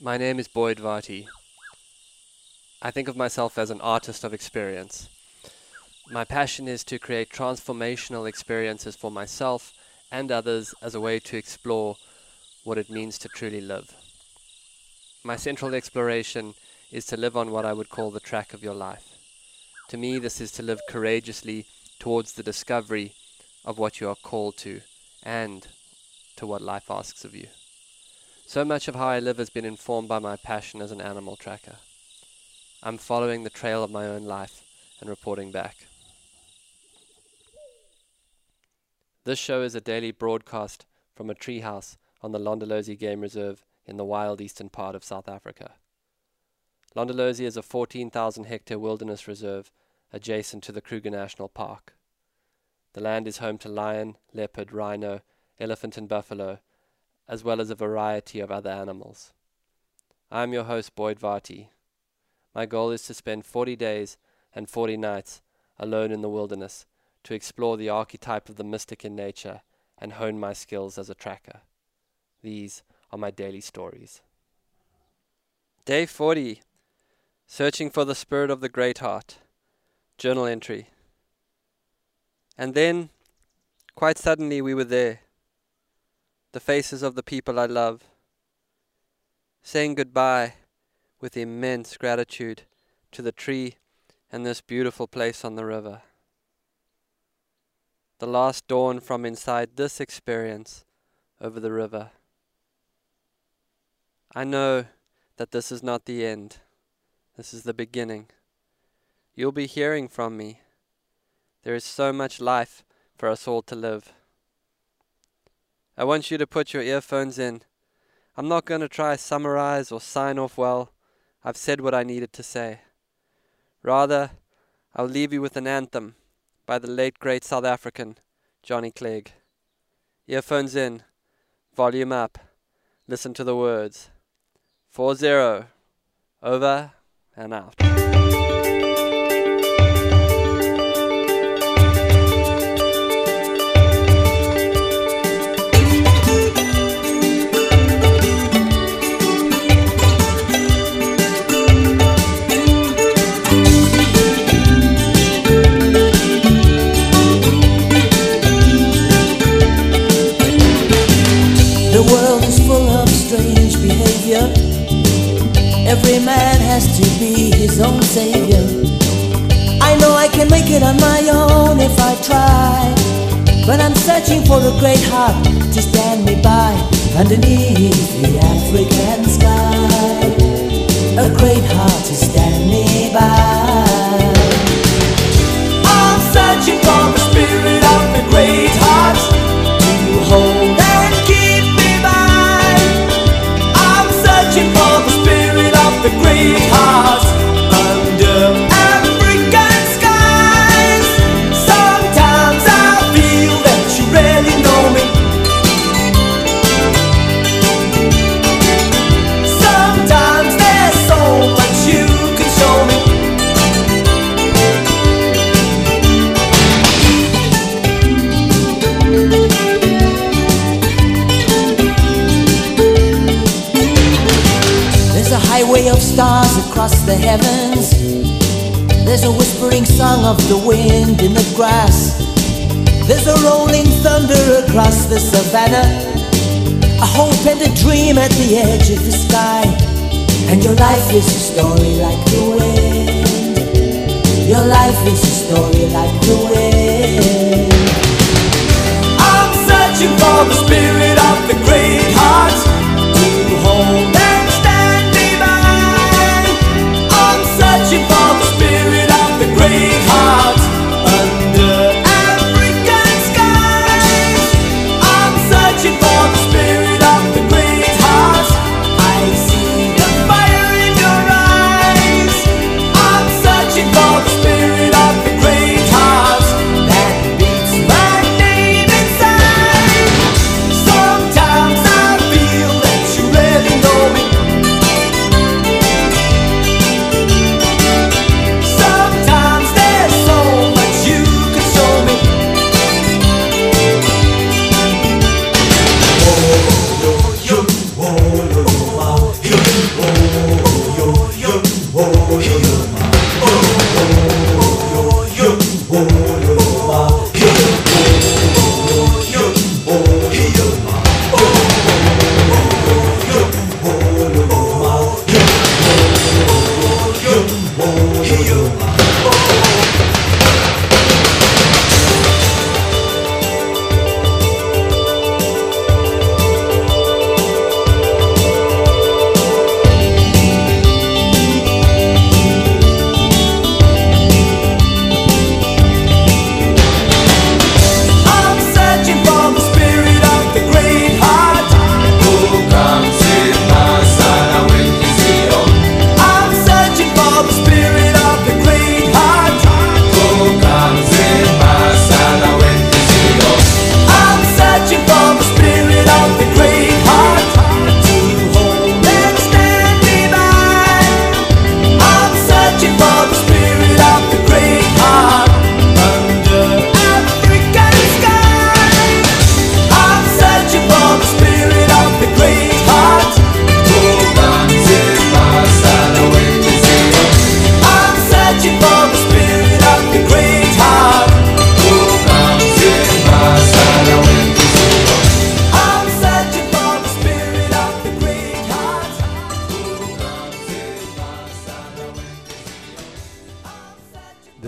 My name is Boyd Varty. I think of myself as an artist of experience. My passion is to create transformational experiences for myself and others as a way to explore what it means to truly live. My central exploration is to live on what I would call the track of your life. To me, this is to live courageously towards the discovery of what you are called to and to what life asks of you. So much of how I live has been informed by my passion as an animal tracker. I'm following the trail of my own life and reporting back. This show is a daily broadcast from a treehouse on the Londolozi Game Reserve in the wild eastern part of South Africa. Londolozi is a 14,000 hectare wilderness reserve adjacent to the Kruger National Park. The land is home to lion, leopard, rhino, elephant, and buffalo, as well as a variety of other animals. I am your host, Boyd Varty. My goal is to spend 40 days and 40 nights alone in the wilderness to explore the archetype of the mystic in nature and hone my skills as a tracker. These are my daily stories. Day 40 Searching for the Spirit of the Great Heart. Journal entry. And then, quite suddenly, we were there. The faces of the people I love. Saying goodbye with immense gratitude to the tree and this beautiful place on the river. The last dawn from inside this experience over the river. I know that this is not the end. This is the beginning. You'll be hearing from me. There is so much life for us all to live. I want you to put your earphones in. I'm not going to try summarize or sign off well. I've said what I needed to say. Rather, I'll leave you with an anthem by the late great South African Johnny Clegg. Earphones in, volume up, listen to the words. 4 0, over and out. Can make it on my own if I try. But I'm searching for a great heart to stand me by underneath the African sky. A great heart to stand me highway of stars across the heavens. There's a whispering song of the wind in the grass. There's a rolling thunder across the savannah. A hope and a dream at the edge of the sky. And your life is a story like the wind. Your life is a story like the wind. I'm searching for the spirit 오효효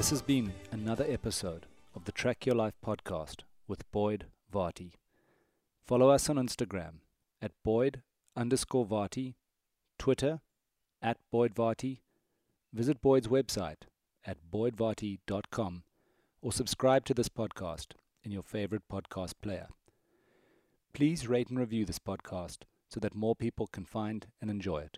This has been another episode of the Track Your Life podcast with Boyd Varty. Follow us on Instagram at Boyd underscore Varty, Twitter at Boyd Varty, visit Boyd's website at boydvarty.com, or subscribe to this podcast in your favorite podcast player. Please rate and review this podcast so that more people can find and enjoy it.